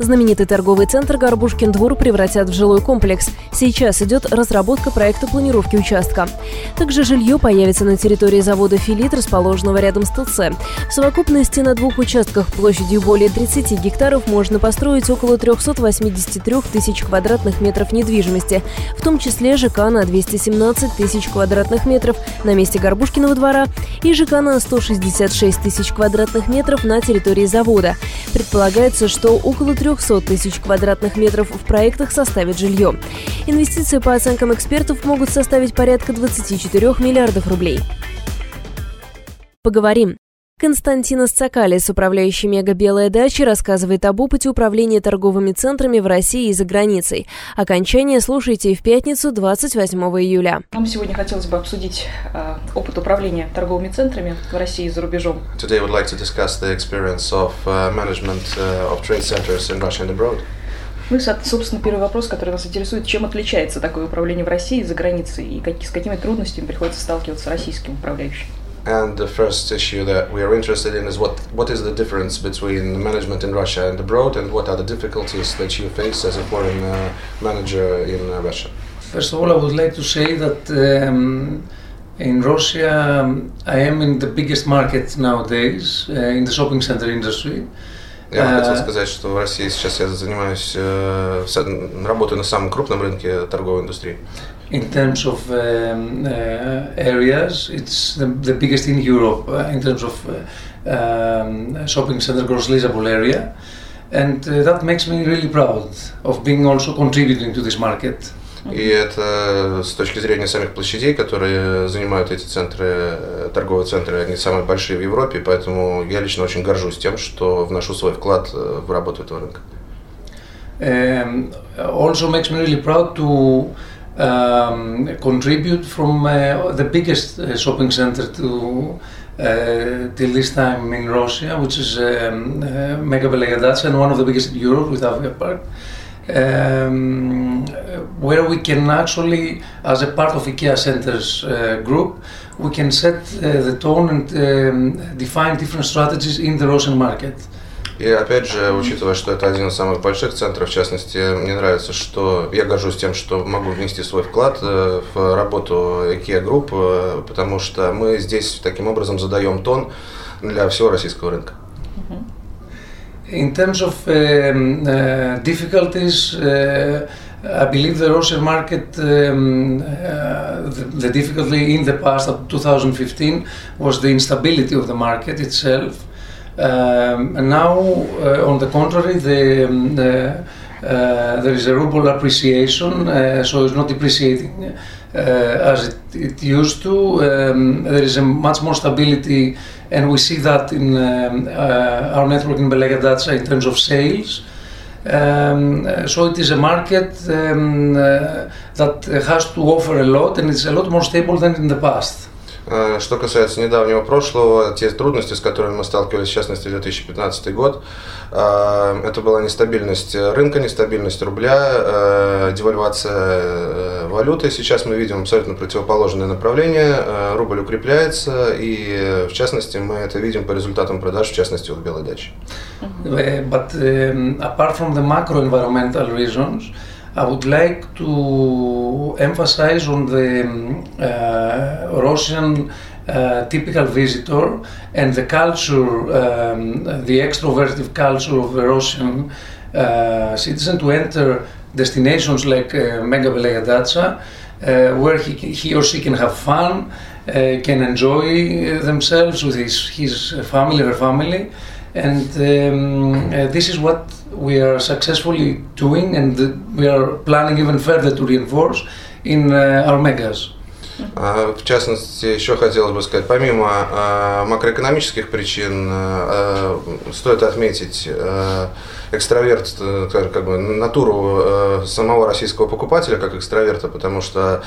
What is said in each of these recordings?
Знаменитый торговый центр «Горбушкин двор» превратят в жилой комплекс. Сейчас идет разработка проекта планировки участка. Также жилье появится на территории завода «Филит», расположенного рядом с ТЦ. В совокупности на двух участках площадью более 30 гектаров можно построить около 383 тысяч квадратных метров недвижимости, в том числе ЖК на 217 тысяч квадратных метров на месте Горбушкиного двора и ЖК на 166 тысяч квадратных метров на территории завода. Предполагается, что около 300 тысяч квадратных метров в проектах составит жилье. Инвестиции по оценкам экспертов могут составить порядка 24 миллиардов рублей. Поговорим. Константинос Цакалис, управляющий «Мега Белая дача», рассказывает об опыте управления торговыми центрами в России и за границей. Окончание слушайте в пятницу, 28 июля. Нам сегодня хотелось бы обсудить э, опыт управления торговыми центрами в России и за рубежом. Today would like to discuss the experience of uh, management uh, of trade centers in Russia and abroad. Ну и, собственно, первый вопрос, который нас интересует, чем отличается такое управление в России и за границей, и как, с какими трудностями приходится сталкиваться российским управляющим? And the first issue that we are interested in is what, what is the difference between management in Russia and abroad, and what are the difficulties that you face as a foreign uh, manager in uh, Russia? First of all, I would like to say that um, in Russia um, I am in the biggest market nowadays uh, in the shopping center industry. Я бы хотел сказать, что в России сейчас я занимаюсь, э, работаю на самом крупном рынке торговой индустрии. In terms of um, uh, areas, it's the, the biggest in Europe uh, in terms of uh, um, shopping center gross leasable area, and uh, that makes me really proud of being also contributing to this market. И это с точки зрения самих площадей, которые занимают эти центры, торговые центры, они самые большие в Европе, поэтому я лично очень горжусь тем, что вношу свой вклад в работу этого рынка. Um, also makes me really proud to um, contribute from uh, the biggest uh, shopping center to uh, till this time in Russia, which is um, uh, Mega and one of the biggest in Europe with Avia Park. Um, where we can actually, as a part of IKEA Centers uh, group, we can set uh, the tone and um, define different strategies in the Russian market. И опять же, учитывая, что это один из самых больших центров, в частности, мне нравится, что я горжусь тем, что могу внести свой вклад в работу IKEA Group, потому что мы здесь таким образом задаем тон для всего российского рынка. In terms of uh, difficulties, uh, I believe the Russian market, um, uh, the, the, difficulty in the past, up 2015, was the instability of the market itself. Um, now, uh, on the contrary, the, um, uh, there is a ruble appreciation, uh, so it's not depreciating as it, it, used to. Um, there is a much more stability, and we see that in um, our network in Dacia in terms of sales. Um, so it is a market um, uh, that has to offer a lot and it's a lot more stable than in the past. Что касается недавнего прошлого, те трудности, с которыми мы сталкивались, в частности, 2015 год, это была нестабильность рынка, нестабильность рубля, девальвация валюты. Сейчас мы видим абсолютно противоположное направление. Рубль укрепляется, и в частности мы это видим по результатам продаж, в частности, в Белой даче. But um, apart from the macro environmental reasons, I would like to emphasize on the uh, Russian uh, typical visitor and the culture, um, the extroverted culture of the Russian uh, citizen to enter destinations like uh, Mega Dacha, uh, where he, he or she can have fun, uh, can enjoy themselves with his, his family, her family, and um, this is what we are successfully doing and we are planning even further to reinforce in uh, our megas. В частности, еще хотелось бы сказать, помимо макроэкономических причин, стоит отметить экстраверт, как бы натуру самого российского покупателя как экстраверта, потому что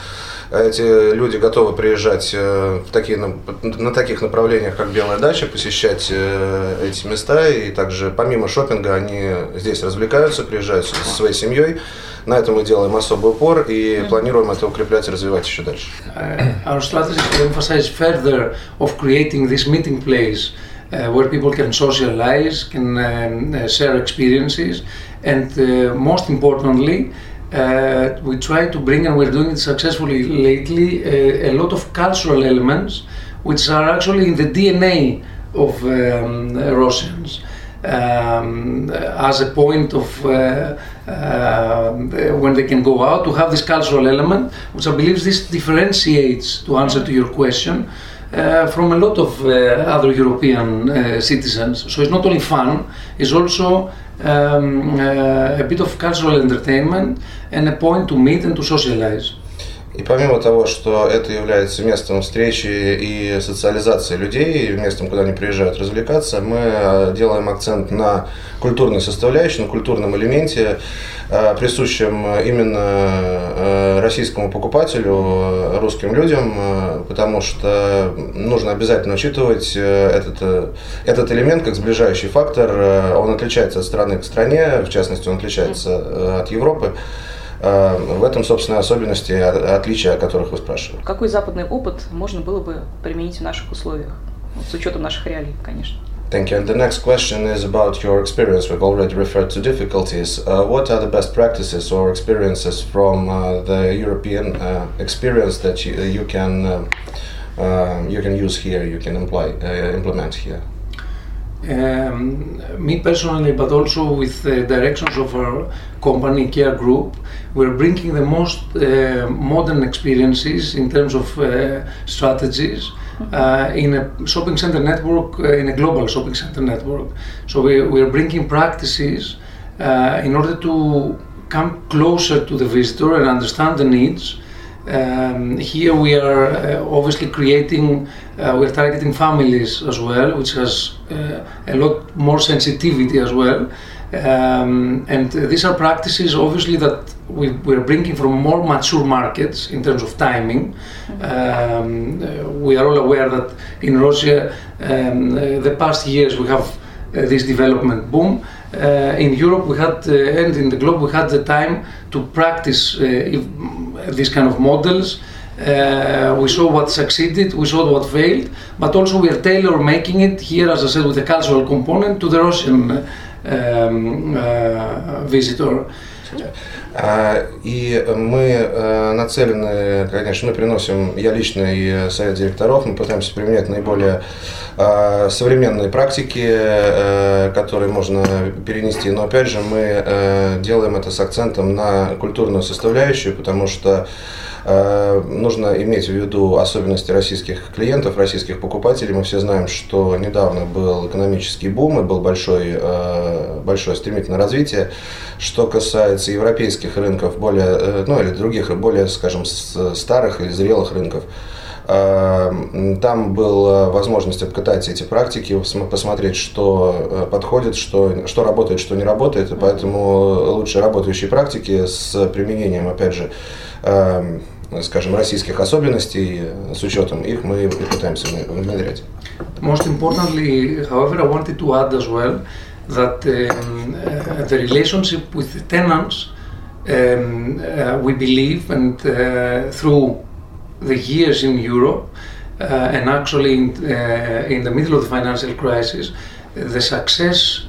эти люди готовы приезжать в такие, на таких направлениях, как Белая дача, посещать эти места, и также помимо шопинга они здесь развлекаются, приезжают со своей семьей. На этом мы делаем особый упор и планируем это укреплять и развивать еще дальше. Uh, our strategy is to emphasize further of creating this meeting place uh, where people can socialize, can um, uh, share experiences, and uh, most importantly, uh, we try to bring, and we're doing it successfully lately, uh, a lot of cultural elements which are actually in the DNA of um, Russians um, as a point of uh, when they can go out to have this cultural element, which I believe this differentiates to answer to your question. Uh, from a lot of uh, other European uh, citizens. So it's not only fun, it's also um, uh, a bit of cultural entertainment and a point to meet and to socialize. И помимо того, что это является местом встречи и социализации людей, местом, куда они приезжают развлекаться, мы э, делаем акцент на культурной составляющей, на культурном элементе, э, присущем именно э, российскому покупателю, русским людям, потому что нужно обязательно учитывать этот, этот элемент как сближающий фактор. Он отличается от страны к стране, в частности, он отличается от Европы. В этом, собственно, особенности, отличия, о которых вы спрашивали. Какой западный опыт можно было бы применить в наших условиях? С учетом наших реалий, конечно. Thank you. And the next question is about your experience. We've already referred to difficulties. Uh, what are the best practices or experiences from uh, the European uh, experience that you, you can uh, you can use here, you can imply, implement here? Um, me personally, but also with the directions of our company Care Group, we're bringing the most uh, modern experiences in terms of uh, strategies uh, in a shopping center network, uh, in a global shopping center network. So we, we're bringing practices uh, in order to come closer to the visitor and understand the needs um, here we are uh, obviously creating, uh, we're targeting families as well, which has uh, a lot more sensitivity as well. Um, and these are practices obviously that we, we're bringing from more mature markets in terms of timing. Um, uh, we are all aware that in Russia, um, uh, the past years we have uh, this development boom. Uh, in Europe, we had, uh, and in the globe, we had the time to practice if, these kind of models. Uh, we saw what succeeded, we saw what failed, but also we are tailor making it here, as I said, with a cultural component to the Russian um, uh, visitor. И мы нацелены, конечно, мы приносим, я лично и совет директоров, мы пытаемся применять наиболее современные практики, которые можно перенести. Но опять же, мы делаем это с акцентом на культурную составляющую, потому что Э, нужно иметь в виду особенности российских клиентов, российских покупателей. Мы все знаем, что недавно был экономический бум и был большой, э, большое стремительное развитие. Что касается европейских рынков, более, э, ну или других, более, скажем, старых или зрелых рынков, там была возможность обкатать эти практики, посмотреть, что подходит, что, что работает, что не работает. И поэтому лучшие работающие практики с применением, опять же, скажем, российских особенностей, с учетом их мы и пытаемся внедрять. Most importantly, however, I wanted to add as well that um, uh, the relationship with the tenants, um, uh, we believe, and uh, through the years in Europe, uh, and actually in, uh, in the middle of the financial crisis, the success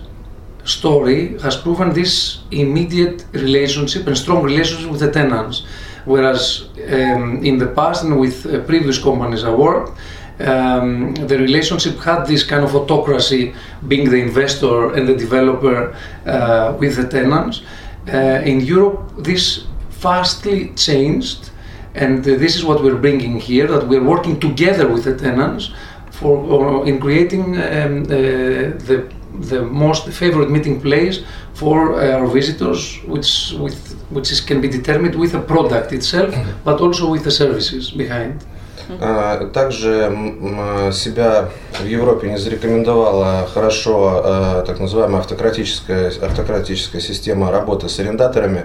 story has proven this immediate relationship and strong relationship with the tenants. Whereas um, in the past and with uh, previous companies I worked, um, the relationship had this kind of autocracy, being the investor and the developer uh, with the tenants. Uh, in Europe, this vastly changed, and this is what we're bringing here: that we're working together with the tenants for in creating um, uh, the the most favorite meeting place for uh, our visitors, which with, which is, can be determined with the product itself, mm-hmm. but also with the services behind. А, также себя в Европе не зарекомендовала хорошо а, так называемая автократическая, автократическая система работы с арендаторами,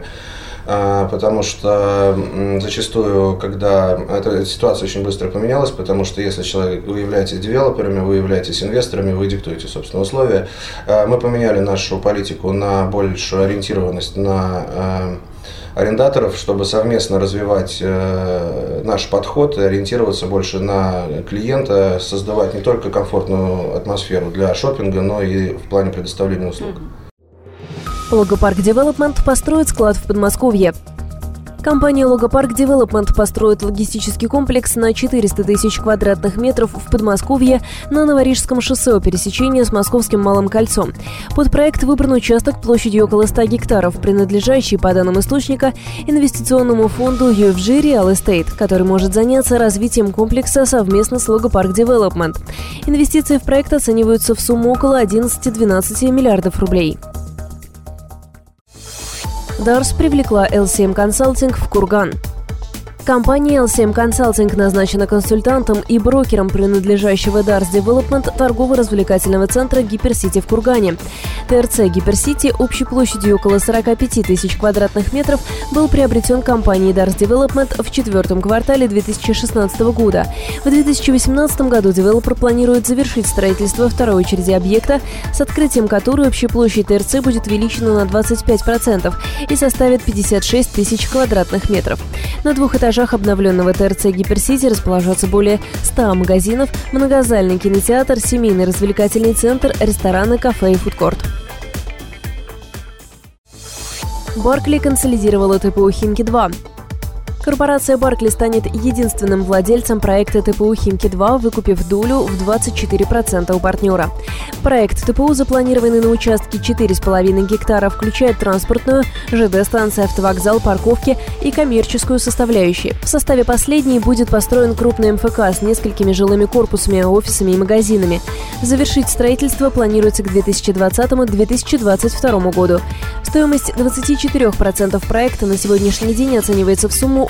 а, потому что зачастую, когда эта ситуация очень быстро поменялась, потому что если человек, вы являетесь девелоперами, вы являетесь инвесторами, вы диктуете, собственно, условия, мы поменяли нашу политику на большую ориентированность на арендаторов, чтобы совместно развивать э, наш подход и ориентироваться больше на клиента, создавать не только комфортную атмосферу для шопинга, но и в плане предоставления услуг. Логопарк Девелопмент построит склад в Подмосковье. Компания Логопарк Девелопмент построит логистический комплекс на 400 тысяч квадратных метров в Подмосковье на Новорижском шоссе у пересечения с Московским Малым кольцом. Под проект выбран участок площадью около 100 гектаров, принадлежащий, по данным источника, инвестиционному фонду UFG Real Estate, который может заняться развитием комплекса совместно с Логопарк Девелопмент. Инвестиции в проект оцениваются в сумму около 11-12 миллиардов рублей. Дарс привлекла LCM Consulting в Курган. Компания LCM Consulting назначена консультантом и брокером принадлежащего Dars Development торгово-развлекательного центра Гиперсити в Кургане. ТРЦ Гиперсити общей площадью около 45 тысяч квадратных метров был приобретен компанией Dars Development в четвертом квартале 2016 года. В 2018 году девелопер планирует завершить строительство второй очереди объекта, с открытием которой общая площадь ТРЦ будет увеличена на 25% и составит 56 тысяч квадратных метров. На двух этажах обновленного ТРЦ «Гиперсити» расположатся более 100 магазинов, многозальный кинотеатр, семейный развлекательный центр, рестораны, кафе и фудкорт. Баркли консолидировала ТПУ «Химки-2». Корпорация Баркли станет единственным владельцем проекта ТПУ «Химки-2», выкупив долю в 24% у партнера. Проект ТПУ, запланированный на участке 4,5 гектара, включает транспортную, ЖД-станции, автовокзал, парковки и коммерческую составляющие. В составе последней будет построен крупный МФК с несколькими жилыми корпусами, офисами и магазинами. Завершить строительство планируется к 2020-2022 году. Стоимость 24% проекта на сегодняшний день оценивается в сумму